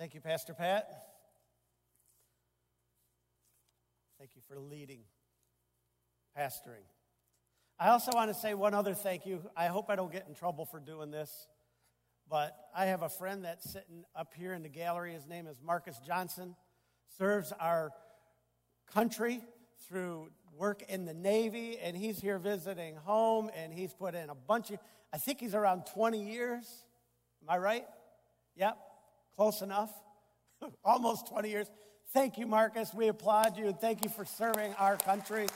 Thank you, Pastor Pat. Thank you for leading, pastoring. I also want to say one other thank you. I hope I don't get in trouble for doing this, but I have a friend that's sitting up here in the gallery. His name is Marcus Johnson, serves our country through work in the Navy, and he's here visiting home, and he's put in a bunch of, I think he's around 20 years. Am I right? Yep, close enough. Almost 20 years. Thank you, Marcus. We applaud you, and thank you for serving our country.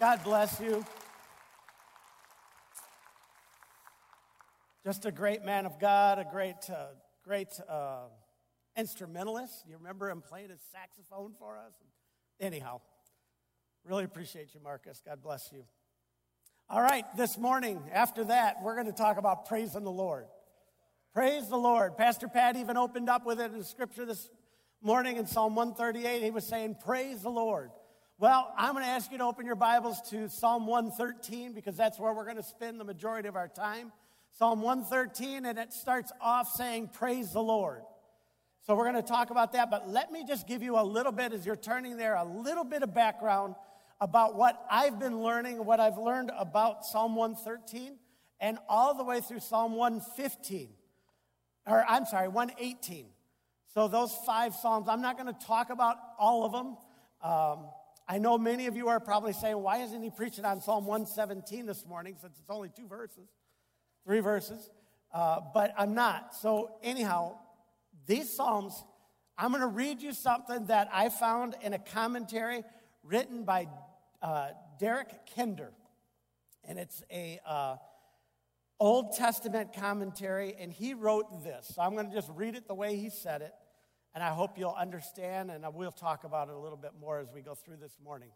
God bless you. Just a great man of God, a great, uh, great uh, instrumentalist. You remember him playing his saxophone for us? Anyhow, really appreciate you, Marcus. God bless you. All right, this morning, after that, we're going to talk about praising the Lord. Praise the Lord. Pastor Pat even opened up with it in scripture this morning in Psalm 138. He was saying, Praise the Lord. Well, I'm going to ask you to open your Bibles to Psalm 113 because that's where we're going to spend the majority of our time. Psalm 113, and it starts off saying, Praise the Lord. So we're going to talk about that, but let me just give you a little bit as you're turning there, a little bit of background about what I've been learning, what I've learned about Psalm 113, and all the way through Psalm 115, or I'm sorry, 118. So those five Psalms, I'm not going to talk about all of them. Um, I know many of you are probably saying, why isn't he preaching on Psalm 117 this morning since it's only two verses, three verses? Uh, but I'm not. So, anyhow, these Psalms, I'm going to read you something that I found in a commentary written by uh, Derek Kidner. And it's a uh, Old Testament commentary, and he wrote this. So I'm going to just read it the way he said it, and I hope you'll understand, and we'll talk about it a little bit more as we go through this morning.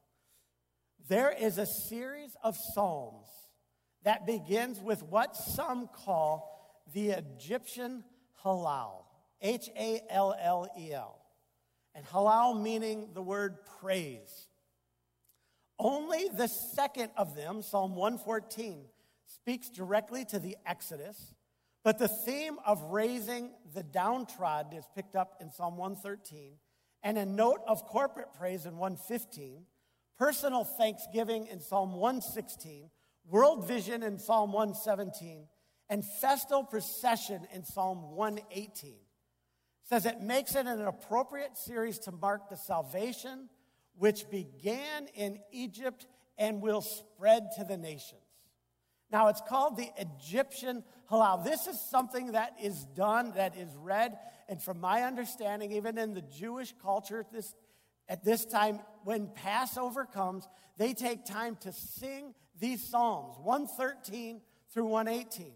There is a series of psalms that begins with what some call the Egyptian Hallel. H A L L E L. And halal meaning the word praise. Only the second of them, Psalm 114, speaks directly to the Exodus, but the theme of raising the downtrodden is picked up in Psalm 113, and a note of corporate praise in 115, personal thanksgiving in Psalm 116, world vision in Psalm 117, and festal procession in Psalm 118 says it makes it an appropriate series to mark the salvation which began in Egypt and will spread to the nations. Now, it's called the Egyptian Hallel. This is something that is done, that is read, and from my understanding, even in the Jewish culture at this, at this time, when Passover comes, they take time to sing these Psalms, 113 through 118.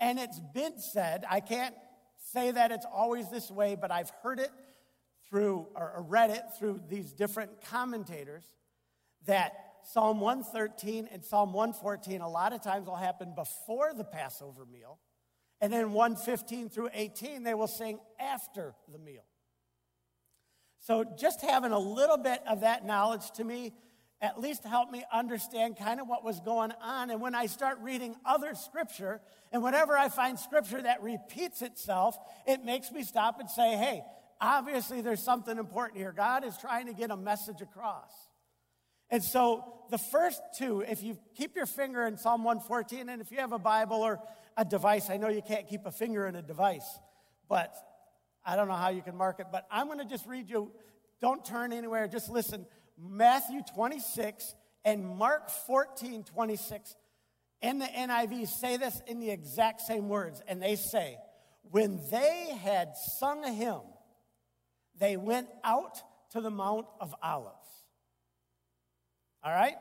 And it's been said, I can't say that it's always this way, but I've heard it through or read it through these different commentators that Psalm 113 and Psalm 114 a lot of times will happen before the Passover meal. And then 115 through 18, they will sing after the meal. So just having a little bit of that knowledge to me at least help me understand kind of what was going on. And when I start reading other scripture, and whenever I find scripture that repeats itself, it makes me stop and say, hey, obviously there's something important here. God is trying to get a message across. And so the first two, if you keep your finger in Psalm 114, and if you have a Bible or a device, I know you can't keep a finger in a device, but I don't know how you can mark it, but I'm going to just read you. Don't turn anywhere, just listen. Matthew 26 and Mark 14 26 in the NIV say this in the exact same words. And they say, When they had sung a hymn, they went out to the Mount of Olives. All right?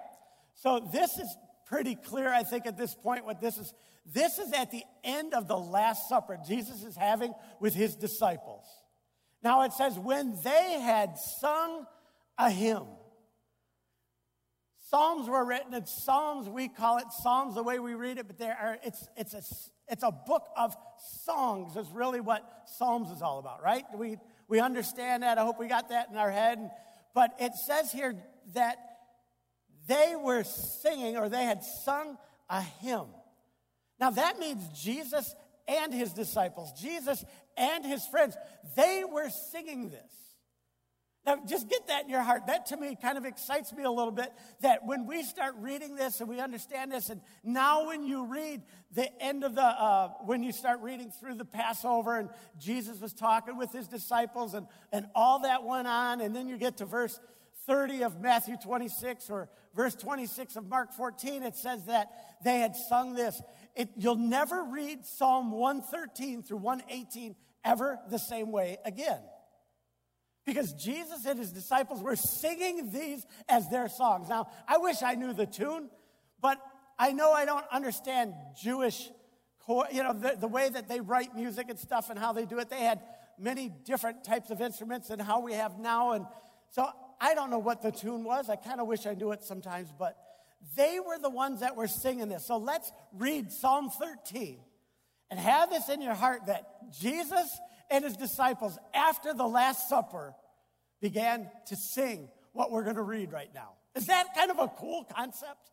So this is pretty clear, I think, at this point, what this is. This is at the end of the Last Supper Jesus is having with his disciples. Now it says, when they had sung a hymn. Psalms were written, and Psalms, we call it Psalms the way we read it, but there are, it's, it's, a, it's a book of songs, is really what Psalms is all about, right? We, we understand that. I hope we got that in our head. But it says here that they were singing or they had sung a hymn. Now that means Jesus and his disciples, Jesus and his friends, they were singing this. Now, just get that in your heart. That to me kind of excites me a little bit that when we start reading this and we understand this, and now when you read the end of the, uh, when you start reading through the Passover and Jesus was talking with his disciples and, and all that went on, and then you get to verse 30 of Matthew 26 or verse 26 of Mark 14, it says that they had sung this. It, you'll never read Psalm 113 through 118 ever the same way again. Because Jesus and his disciples were singing these as their songs. Now, I wish I knew the tune, but I know I don't understand Jewish, you know, the, the way that they write music and stuff and how they do it. They had many different types of instruments than how we have now. And so I don't know what the tune was. I kind of wish I knew it sometimes, but they were the ones that were singing this. So let's read Psalm 13 and have this in your heart that Jesus and his disciples, after the Last Supper, began to sing what we're going to read right now. Is that kind of a cool concept?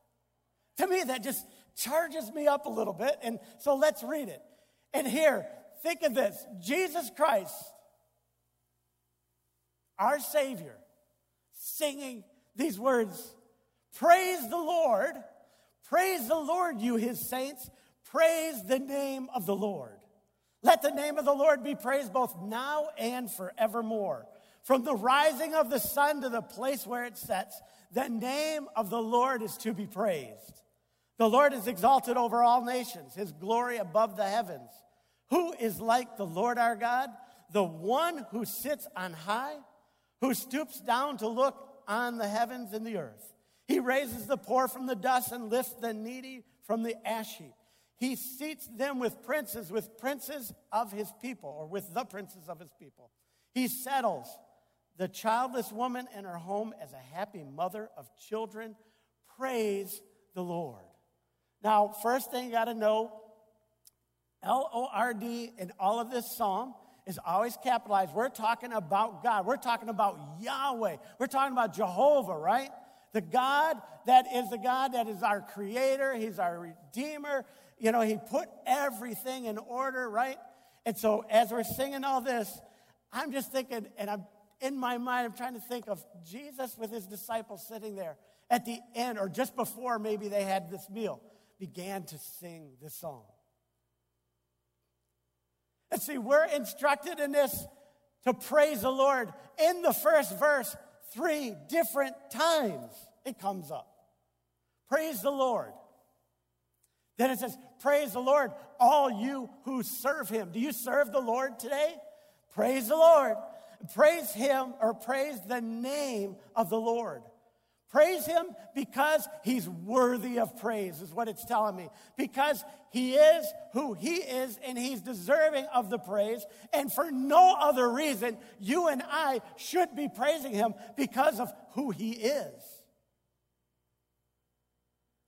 To me, that just charges me up a little bit. And so let's read it. And here, think of this Jesus Christ, our Savior, singing these words Praise the Lord, praise the Lord, you his saints, praise the name of the Lord. Let the name of the Lord be praised both now and forevermore. From the rising of the sun to the place where it sets, the name of the Lord is to be praised. The Lord is exalted over all nations, his glory above the heavens. Who is like the Lord our God? The one who sits on high, who stoops down to look on the heavens and the earth. He raises the poor from the dust and lifts the needy from the ash heap. He seats them with princes, with princes of his people, or with the princes of his people. He settles the childless woman in her home as a happy mother of children. Praise the Lord. Now, first thing you got to know L O R D in all of this psalm is always capitalized. We're talking about God. We're talking about Yahweh. We're talking about Jehovah, right? The God that is the God that is our creator, He's our redeemer, you know, he put everything in order, right? And so as we're singing all this, I'm just thinking, and I'm in my mind, I'm trying to think of Jesus with his disciples sitting there at the end, or just before maybe they had this meal, began to sing this song. And see, we're instructed in this to praise the Lord. In the first verse, three different times it comes up. Praise the Lord. Then it says, Praise the Lord, all you who serve him. Do you serve the Lord today? Praise the Lord. Praise him or praise the name of the Lord. Praise him because he's worthy of praise, is what it's telling me. Because he is who he is and he's deserving of the praise. And for no other reason, you and I should be praising him because of who he is.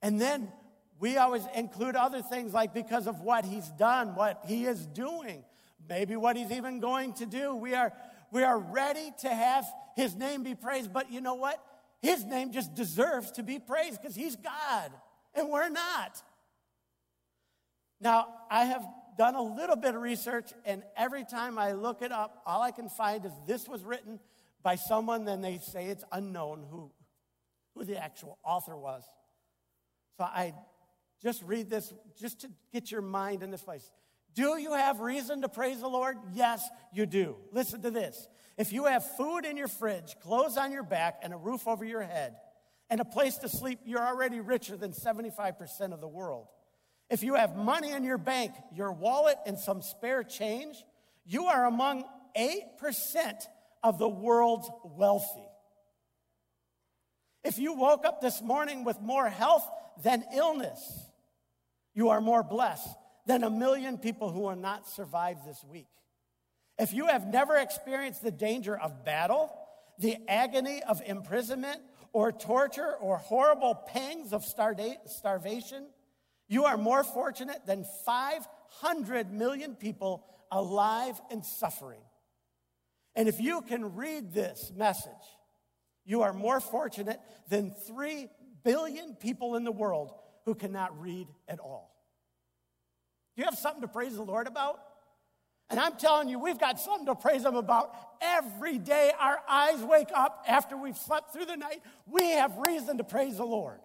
And then we always include other things like because of what he's done, what he is doing, maybe what he's even going to do. We are, we are ready to have his name be praised, but you know what? His name just deserves to be praised because he's God and we're not. Now, I have done a little bit of research, and every time I look it up, all I can find is this was written by someone, then they say it's unknown who, who the actual author was. So I just read this just to get your mind in this place. Do you have reason to praise the Lord? Yes, you do. Listen to this. If you have food in your fridge, clothes on your back, and a roof over your head, and a place to sleep, you're already richer than 75% of the world. If you have money in your bank, your wallet, and some spare change, you are among 8% of the world's wealthy. If you woke up this morning with more health than illness, you are more blessed than a million people who will not survive this week. If you have never experienced the danger of battle, the agony of imprisonment, or torture, or horrible pangs of starvation, you are more fortunate than 500 million people alive and suffering. And if you can read this message, you are more fortunate than 3 billion people in the world who cannot read at all. Do you have something to praise the Lord about? And I'm telling you, we've got something to praise Him about every day. Our eyes wake up after we've slept through the night. We have reason to praise the Lord.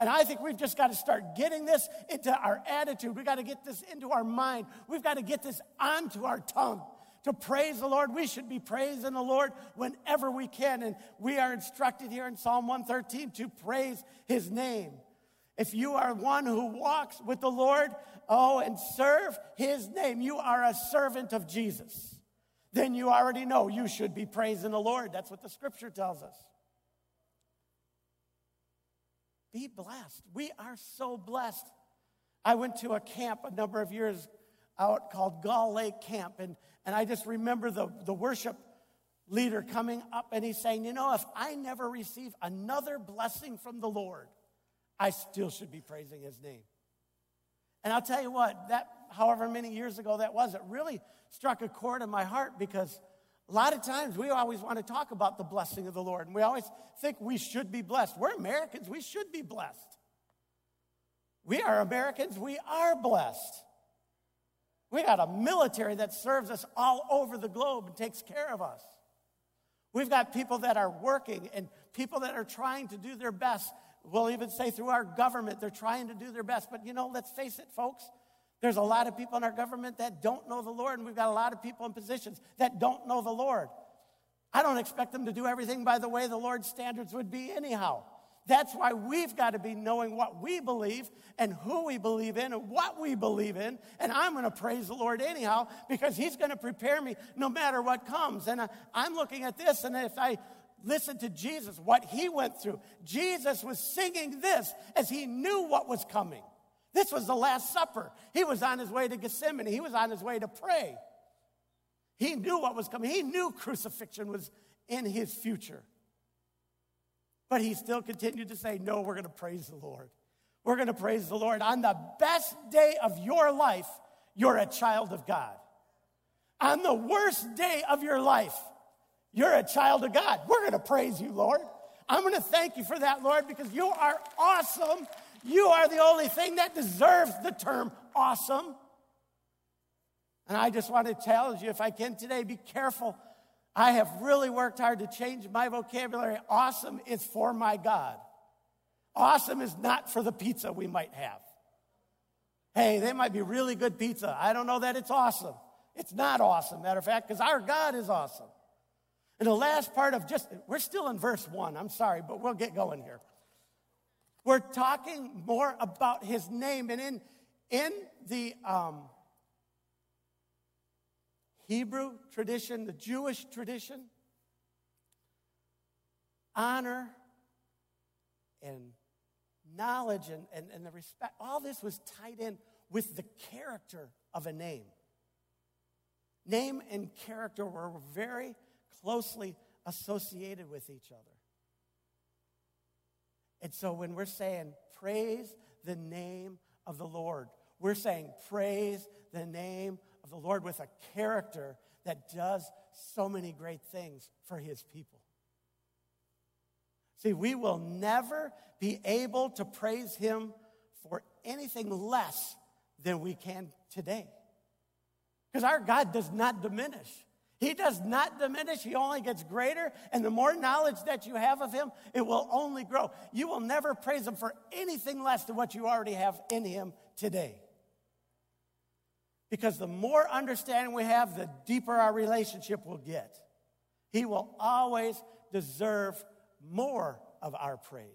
And I think we've just got to start getting this into our attitude. We've got to get this into our mind. We've got to get this onto our tongue to praise the Lord. We should be praising the Lord whenever we can. And we are instructed here in Psalm 113 to praise his name. If you are one who walks with the Lord, oh, and serve his name, you are a servant of Jesus. Then you already know you should be praising the Lord. That's what the scripture tells us. Be blessed. We are so blessed. I went to a camp a number of years out called Gull Lake Camp, and and I just remember the, the worship leader coming up and he's saying, You know, if I never receive another blessing from the Lord, I still should be praising his name. And I'll tell you what, that however many years ago that was, it really struck a chord in my heart because a lot of times we always want to talk about the blessing of the Lord and we always think we should be blessed. We're Americans, we should be blessed. We are Americans, we are blessed. We got a military that serves us all over the globe and takes care of us. We've got people that are working and people that are trying to do their best. We'll even say through our government, they're trying to do their best. But you know, let's face it, folks, there's a lot of people in our government that don't know the Lord, and we've got a lot of people in positions that don't know the Lord. I don't expect them to do everything by the way the Lord's standards would be, anyhow. That's why we've got to be knowing what we believe and who we believe in and what we believe in. And I'm going to praise the Lord anyhow because He's going to prepare me no matter what comes. And uh, I'm looking at this, and if I listen to Jesus, what He went through, Jesus was singing this as He knew what was coming. This was the Last Supper. He was on his way to Gethsemane, He was on his way to pray. He knew what was coming, He knew crucifixion was in His future. But he still continued to say, No, we're going to praise the Lord. We're going to praise the Lord. On the best day of your life, you're a child of God. On the worst day of your life, you're a child of God. We're going to praise you, Lord. I'm going to thank you for that, Lord, because you are awesome. You are the only thing that deserves the term awesome. And I just want to tell you, if I can today, be careful I have really worked hard to change my vocabulary. Awesome is for my God. Awesome is not for the pizza we might have. Hey, they might be really good pizza. I don't know that it's awesome. It's not awesome, matter of fact, because our God is awesome. And the last part of just, we're still in verse one. I'm sorry, but we'll get going here. We're talking more about his name. And in, in the um, Hebrew tradition, the Jewish tradition, honor and knowledge and, and, and the respect, all this was tied in with the character of a name. Name and character were very closely associated with each other. And so when we're saying praise the name of the Lord, we're saying praise the name of the Lord with a character that does so many great things for his people. See, we will never be able to praise him for anything less than we can today. Because our God does not diminish. He does not diminish, He only gets greater. And the more knowledge that you have of Him, it will only grow. You will never praise Him for anything less than what you already have in Him today. Because the more understanding we have, the deeper our relationship will get. He will always deserve more of our praise.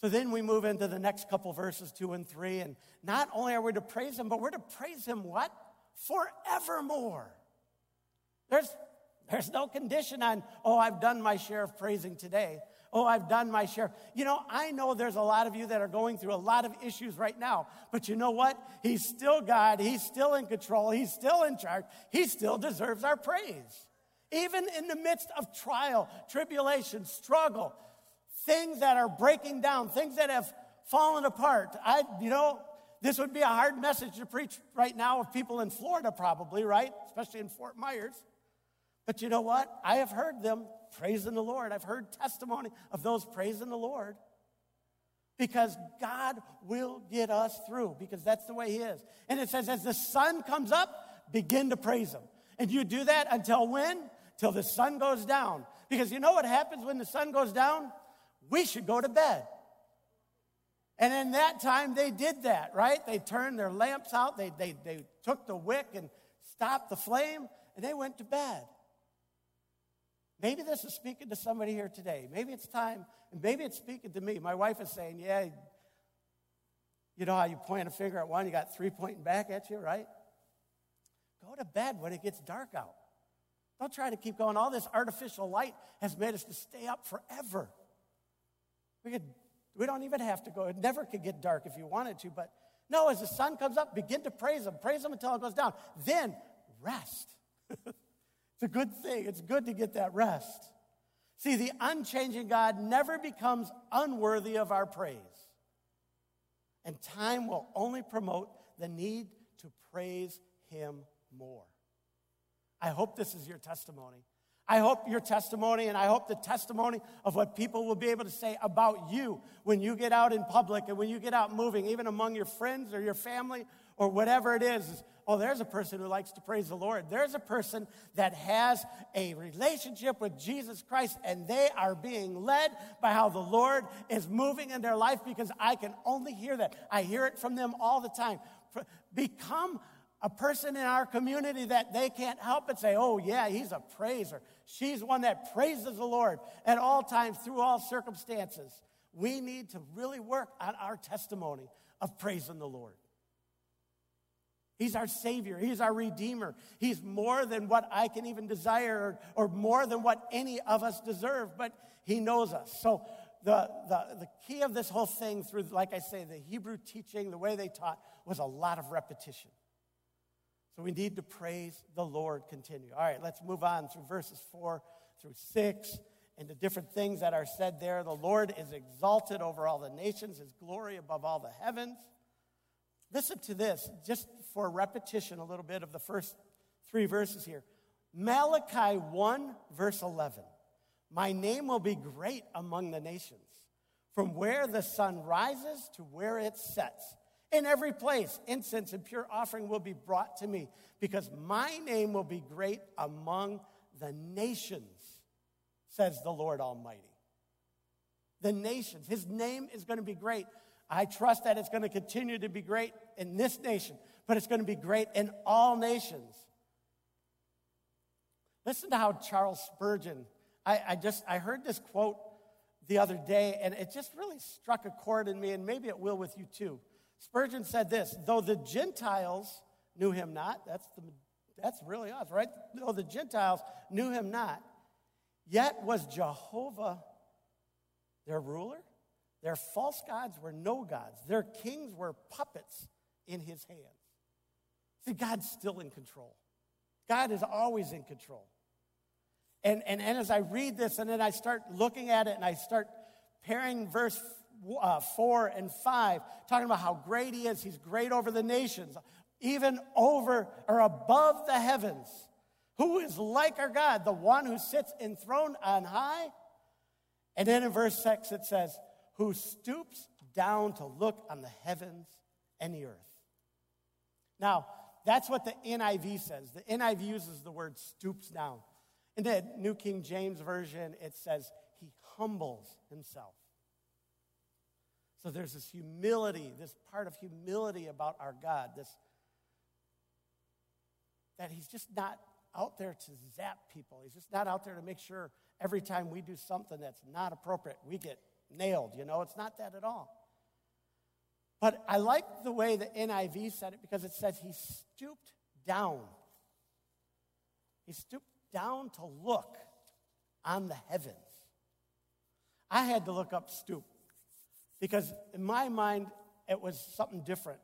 So then we move into the next couple verses, two and three. And not only are we to praise Him, but we're to praise Him what? Forevermore. There's, there's no condition on, oh, I've done my share of praising today oh, I've done my share. You know, I know there's a lot of you that are going through a lot of issues right now, but you know what? He's still God. He's still in control. He's still in charge. He still deserves our praise. Even in the midst of trial, tribulation, struggle, things that are breaking down, things that have fallen apart. I, you know, this would be a hard message to preach right now of people in Florida, probably, right? Especially in Fort Myers. But you know what? I have heard them praising the Lord. I've heard testimony of those praising the Lord because God will get us through because that's the way He is. And it says, as the sun comes up, begin to praise Him. And you do that until when? Till the sun goes down. Because you know what happens when the sun goes down? We should go to bed. And in that time, they did that, right? They turned their lamps out, they, they, they took the wick and stopped the flame, and they went to bed. Maybe this is speaking to somebody here today. Maybe it's time, and maybe it's speaking to me. My wife is saying, Yeah, you know how you point a finger at one, you got three pointing back at you, right? Go to bed when it gets dark out. Don't try to keep going. All this artificial light has made us to stay up forever. We, could, we don't even have to go. It never could get dark if you wanted to, but no, as the sun comes up, begin to praise Him. Praise Him until it goes down. Then rest. It's a good thing. It's good to get that rest. See, the unchanging God never becomes unworthy of our praise. And time will only promote the need to praise Him more. I hope this is your testimony. I hope your testimony and I hope the testimony of what people will be able to say about you when you get out in public and when you get out moving, even among your friends or your family or whatever it is, oh, there's a person who likes to praise the Lord. There's a person that has a relationship with Jesus Christ and they are being led by how the Lord is moving in their life because I can only hear that. I hear it from them all the time. Become a person in our community that they can't help but say, oh, yeah, he's a praiser. She's one that praises the Lord at all times, through all circumstances. We need to really work on our testimony of praising the Lord. He's our Savior. He's our Redeemer. He's more than what I can even desire or, or more than what any of us deserve, but He knows us. So, the, the, the key of this whole thing, through, like I say, the Hebrew teaching, the way they taught, was a lot of repetition. So, we need to praise the Lord continue. All right, let's move on through verses 4 through 6 and the different things that are said there. The Lord is exalted over all the nations, His glory above all the heavens. Listen to this, just for repetition, a little bit of the first three verses here. Malachi 1, verse 11. My name will be great among the nations, from where the sun rises to where it sets. In every place, incense and pure offering will be brought to me, because my name will be great among the nations, says the Lord Almighty. The nations. His name is going to be great. I trust that it's going to continue to be great in this nation, but it's going to be great in all nations. Listen to how Charles Spurgeon, I, I just, I heard this quote the other day, and it just really struck a chord in me, and maybe it will with you too. Spurgeon said this Though the Gentiles knew him not, that's, the, that's really us, right? Though the Gentiles knew him not, yet was Jehovah their ruler? Their false gods were no gods. Their kings were puppets in his hands. See, God's still in control. God is always in control. And, and, and as I read this and then I start looking at it and I start pairing verse uh, 4 and 5, talking about how great he is, he's great over the nations, even over or above the heavens. Who is like our God, the one who sits enthroned on high? And then in verse 6 it says, who stoops down to look on the heavens and the earth. Now, that's what the NIV says. The NIV uses the word stoops down. In the New King James Version, it says he humbles himself. So there's this humility, this part of humility about our God, this that he's just not out there to zap people. He's just not out there to make sure every time we do something that's not appropriate, we get nailed. You know, it's not that at all. But I like the way the NIV said it because it says he stooped down. He stooped down to look on the heavens. I had to look up stoop because in my mind it was something different.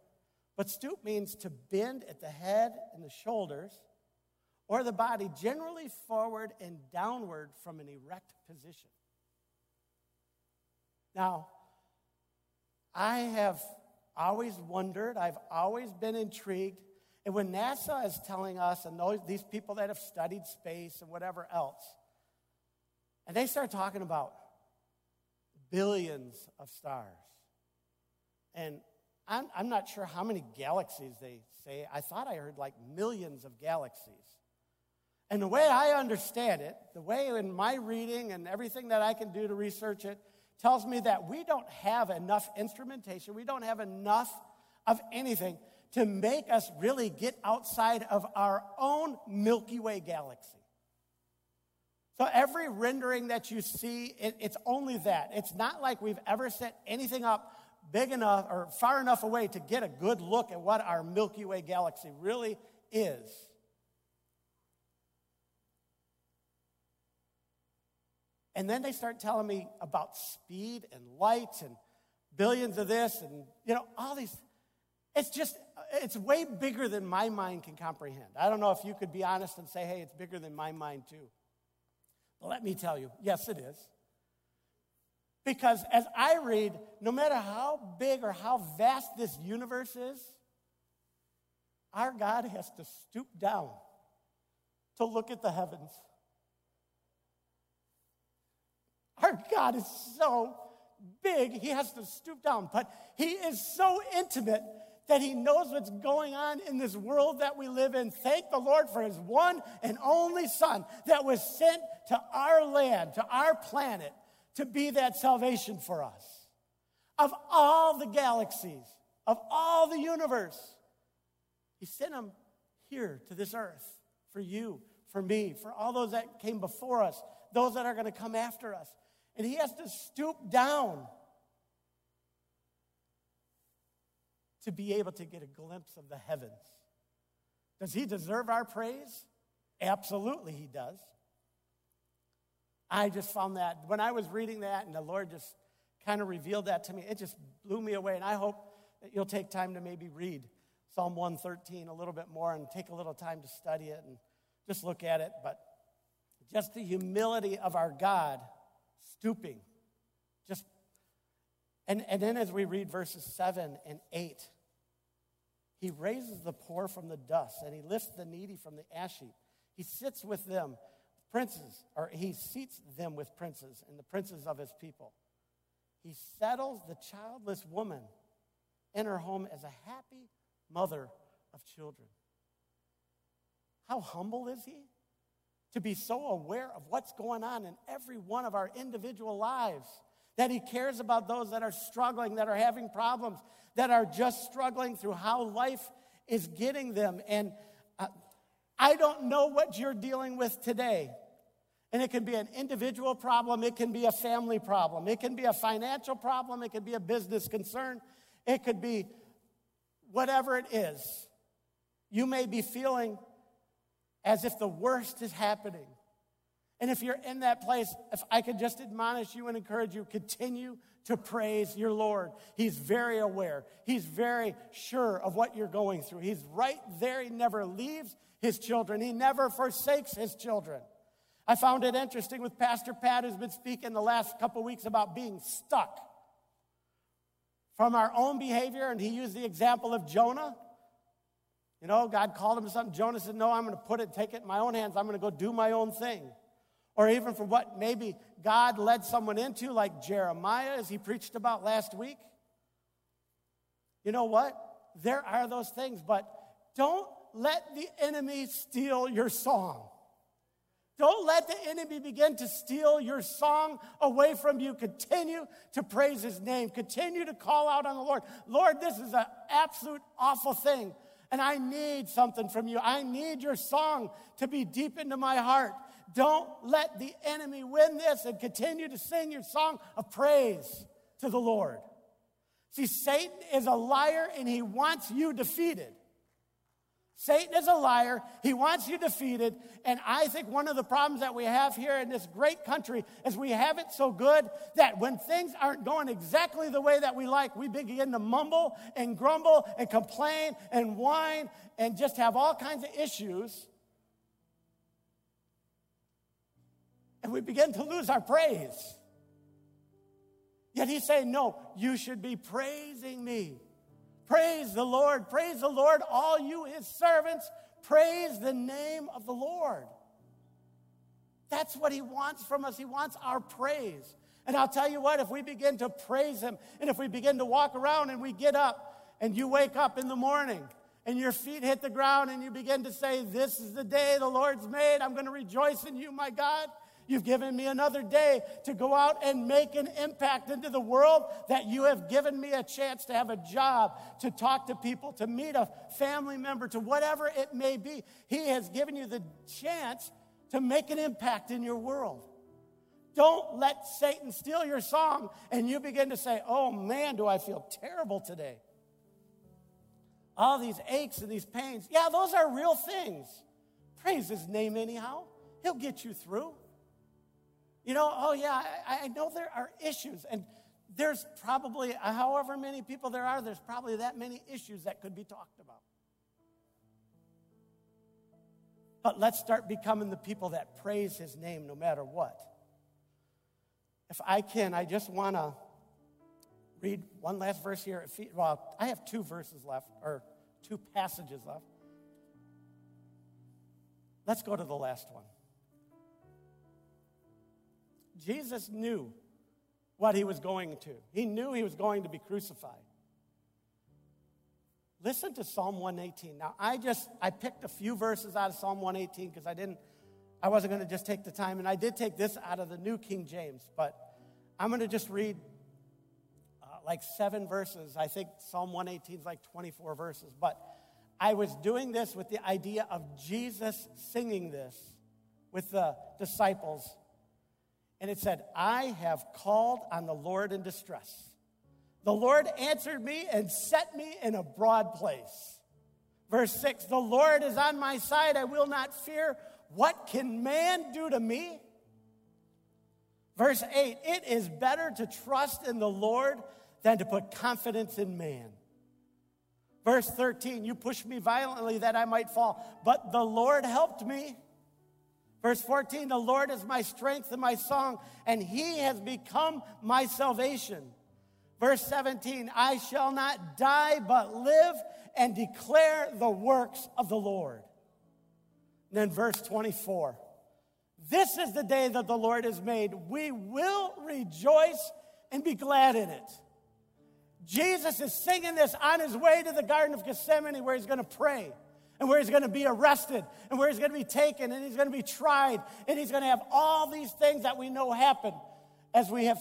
But stoop means to bend at the head and the shoulders or the body generally forward and downward from an erect position. Now, I have always wondered, I've always been intrigued. And when NASA is telling us, and those, these people that have studied space and whatever else, and they start talking about billions of stars, And I'm, I'm not sure how many galaxies they say. I thought I heard like millions of galaxies. And the way I understand it, the way in my reading and everything that I can do to research it, tells me that we don't have enough instrumentation, we don't have enough of anything to make us really get outside of our own Milky Way galaxy. So every rendering that you see, it, it's only that. It's not like we've ever set anything up big enough or far enough away to get a good look at what our Milky Way galaxy really is. And then they start telling me about speed and light and billions of this and, you know, all these. It's just, it's way bigger than my mind can comprehend. I don't know if you could be honest and say, hey, it's bigger than my mind too. But let me tell you, yes, it is. Because as I read, no matter how big or how vast this universe is, our God has to stoop down to look at the heavens. Our God is so big, he has to stoop down. But he is so intimate that he knows what's going on in this world that we live in. Thank the Lord for his one and only Son that was sent to our land, to our planet, to be that salvation for us. Of all the galaxies, of all the universe, he sent him here to this earth for you, for me, for all those that came before us, those that are going to come after us. And he has to stoop down to be able to get a glimpse of the heavens. Does he deserve our praise? Absolutely, he does. I just found that when I was reading that and the Lord just kind of revealed that to me, it just blew me away. And I hope that you'll take time to maybe read Psalm 113 a little bit more and take a little time to study it and just look at it. But just the humility of our God stooping. Just and, and then as we read verses 7 and 8, he raises the poor from the dust and he lifts the needy from the ash heap. He sits with them, princes, or he seats them with princes and the princes of his people. He settles the childless woman in her home as a happy mother of children. How humble is he? To be so aware of what's going on in every one of our individual lives. That He cares about those that are struggling, that are having problems, that are just struggling through how life is getting them. And uh, I don't know what you're dealing with today. And it can be an individual problem, it can be a family problem, it can be a financial problem, it could be a business concern, it could be whatever it is. You may be feeling as if the worst is happening. And if you're in that place, if I could just admonish you and encourage you, continue to praise your Lord. He's very aware, He's very sure of what you're going through. He's right there. He never leaves His children, He never forsakes His children. I found it interesting with Pastor Pat, who's been speaking the last couple weeks about being stuck from our own behavior, and he used the example of Jonah. You know, God called him to something. Jonah said, No, I'm going to put it, take it in my own hands. I'm going to go do my own thing. Or even for what maybe God led someone into, like Jeremiah, as he preached about last week. You know what? There are those things, but don't let the enemy steal your song. Don't let the enemy begin to steal your song away from you. Continue to praise his name. Continue to call out on the Lord. Lord, this is an absolute awful thing and I need something from you. I need your song to be deep into my heart. Don't let the enemy win this and continue to sing your song of praise to the Lord. See, Satan is a liar and he wants you defeated. Satan is a liar. He wants you defeated. And I think one of the problems that we have here in this great country is we have it so good that when things aren't going exactly the way that we like, we begin to mumble and grumble and complain and whine and just have all kinds of issues. And we begin to lose our praise. Yet he's saying, No, you should be praising me. Praise the Lord. Praise the Lord, all you, his servants. Praise the name of the Lord. That's what he wants from us. He wants our praise. And I'll tell you what, if we begin to praise Him and if we begin to walk around and we get up and you wake up in the morning and your feet hit the ground and you begin to say, This is the day the Lord's made, I'm going to rejoice in you, my God. You've given me another day to go out and make an impact into the world, that you have given me a chance to have a job, to talk to people, to meet a family member, to whatever it may be. He has given you the chance to make an impact in your world. Don't let Satan steal your song and you begin to say, oh man, do I feel terrible today. All these aches and these pains. Yeah, those are real things. Praise his name anyhow. He'll get you through. You know, oh yeah, I, I know there are issues, and there's probably, however many people there are, there's probably that many issues that could be talked about. But let's start becoming the people that praise his name no matter what. If I can, I just want to read one last verse here. Well, I have two verses left, or two passages left. Let's go to the last one. Jesus knew what he was going to, he knew he was going to be crucified. Listen to Psalm 118. Now, I just I picked a few verses out of Psalm 118 because I didn't I wasn't going to just take the time and I did take this out of the New King James, but I'm going to just read uh, like seven verses. I think Psalm 118 is like 24 verses, but I was doing this with the idea of Jesus singing this with the disciples. And it said, I have called on the Lord in distress. The Lord answered me and set me in a broad place. Verse 6 The Lord is on my side. I will not fear. What can man do to me? Verse 8 It is better to trust in the Lord than to put confidence in man. Verse 13 You pushed me violently that I might fall, but the Lord helped me. Verse 14 The Lord is my strength and my song, and he has become my salvation. Verse 17, I shall not die but live and declare the works of the Lord. And then verse 24, this is the day that the Lord has made. We will rejoice and be glad in it. Jesus is singing this on his way to the Garden of Gethsemane where he's going to pray and where he's going to be arrested and where he's going to be taken and he's going to be tried and he's going to have all these things that we know happen as we have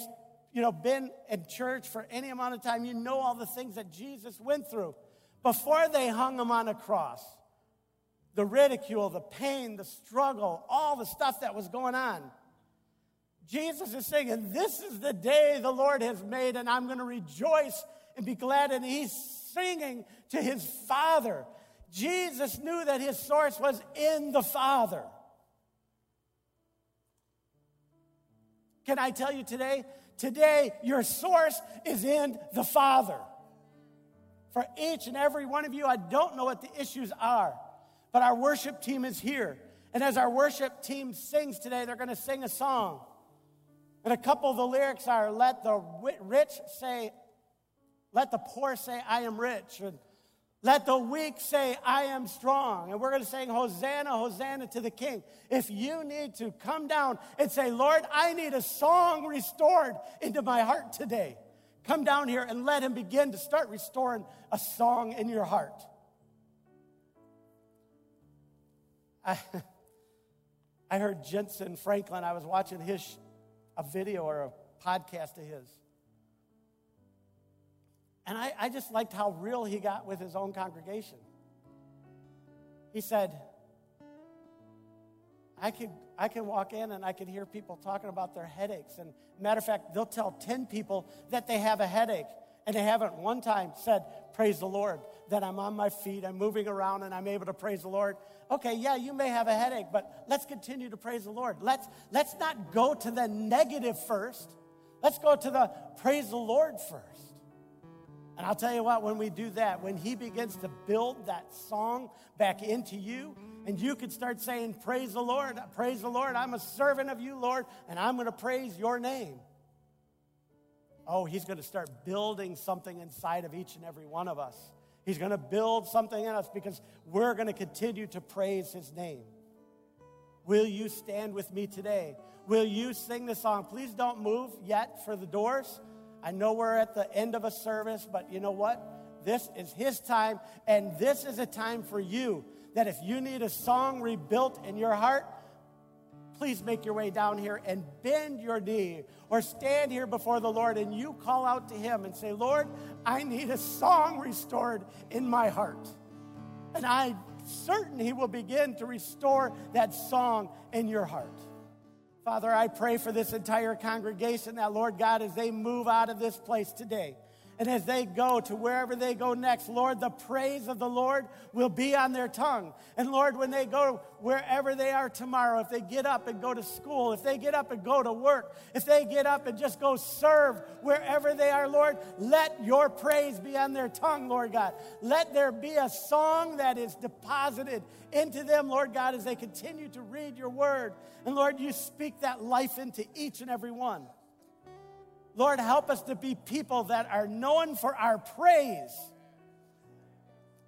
you know, been in church for any amount of time, you know all the things that Jesus went through before they hung him on a cross. The ridicule, the pain, the struggle, all the stuff that was going on. Jesus is saying, This is the day the Lord has made, and I'm going to rejoice and be glad. And he's singing to his Father. Jesus knew that his source was in the Father. Can I tell you today Today, your source is in the Father. For each and every one of you, I don't know what the issues are, but our worship team is here. And as our worship team sings today, they're going to sing a song. And a couple of the lyrics are let the rich say, let the poor say, I am rich. And let the weak say, I am strong. And we're going to sing, Hosanna, Hosanna to the King. If you need to come down and say, Lord, I need a song restored into my heart today, come down here and let Him begin to start restoring a song in your heart. I, I heard Jentezen Franklin, I was watching his, a video or a podcast of his. And I, I just liked how real he got with his own congregation. He said, I could, I can walk in and I could hear people talking about their headaches. And matter of fact, they'll tell 10 people that they have a headache. And they haven't one time said, Praise the Lord, that I'm on my feet, I'm moving around, and I'm able to praise the Lord. Okay, yeah, you may have a headache, but let's continue to praise the Lord. Let's, let's not go to the negative first. Let's go to the praise the Lord first. And I'll tell you what, when we do that, when He begins to build that song back into you, and you could start saying, Praise the Lord, praise the Lord, I'm a servant of you, Lord, and I'm going to praise your name. Oh, He's going to start building something inside of each and every one of us. He's going to build something in us because we're going to continue to praise His name. Will you stand with me today? Will you sing the song? Please don't move yet for the doors. I know we're at the end of a service, but you know what? This is His time, and this is a time for you that if you need a song rebuilt in your heart, please make your way down here and bend your knee or stand here before the Lord and you call out to Him and say, Lord, I need a song restored in my heart. And I'm certain He will begin to restore that song in your heart. Father, I pray for this entire congregation that, Lord God, as they move out of this place today, and as they go to wherever they go next, Lord, the praise of the Lord will be on their tongue. And Lord, when they go wherever they are tomorrow, if they get up and go to school, if they get up and go to work, if they get up and just go serve wherever they are, Lord, let your praise be on their tongue, Lord God. Let there be a song that is deposited into them, Lord God, as they continue to read your word. And Lord, you speak that life into each and every one. Lord, help us to be people that are known for our praise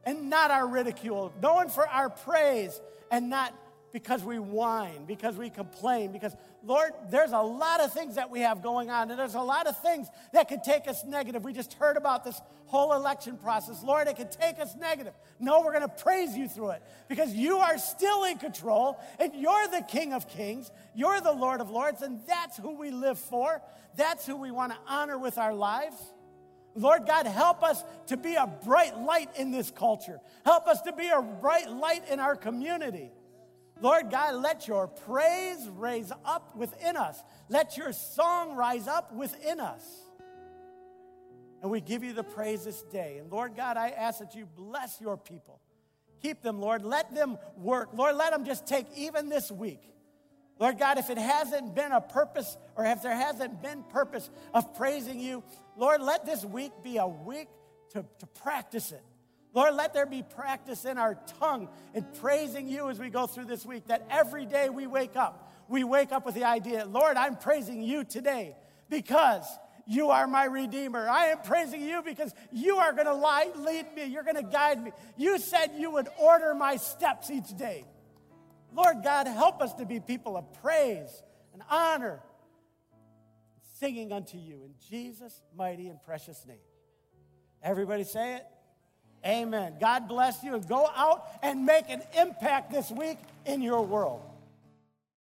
and not our ridicule, known for our praise and not because we whine, because we complain, because, Lord, there's a lot of things that we have going on, and there's a lot of things that could take us negative. We just heard about this whole election process. Lord, it could take us negative. No, we're going to praise you through it because you are still in control, and you're the King of Kings, you're the Lord of Lords, and that's who we live for. That's who we want to honor with our lives. Lord God, help us to be a bright light in this culture. Help us to be a bright light in our community. Lord God, let your praise raise up within us. Let your song rise up within us. And we give you the praise this day. And Lord God, I ask that you bless your people. Keep them, Lord. Let them work. Lord, let them just take even this week. Lord God, if it hasn't been a purpose or if there hasn't been purpose of praising you, Lord, let this week be a week to, to practice it. Lord, let there be practice in our tongue in praising you as we go through this week, that every day we wake up, we wake up with the idea, Lord, I'm praising you today because you are my Redeemer. I am praising you because you are going to lead me. You're going to guide me. You said you would order my steps each day. Lord God, help us to be people of praise and honor, singing unto you in Jesus' mighty and precious name. Everybody say it. Amen. God bless you and go out and make an impact this week in your world.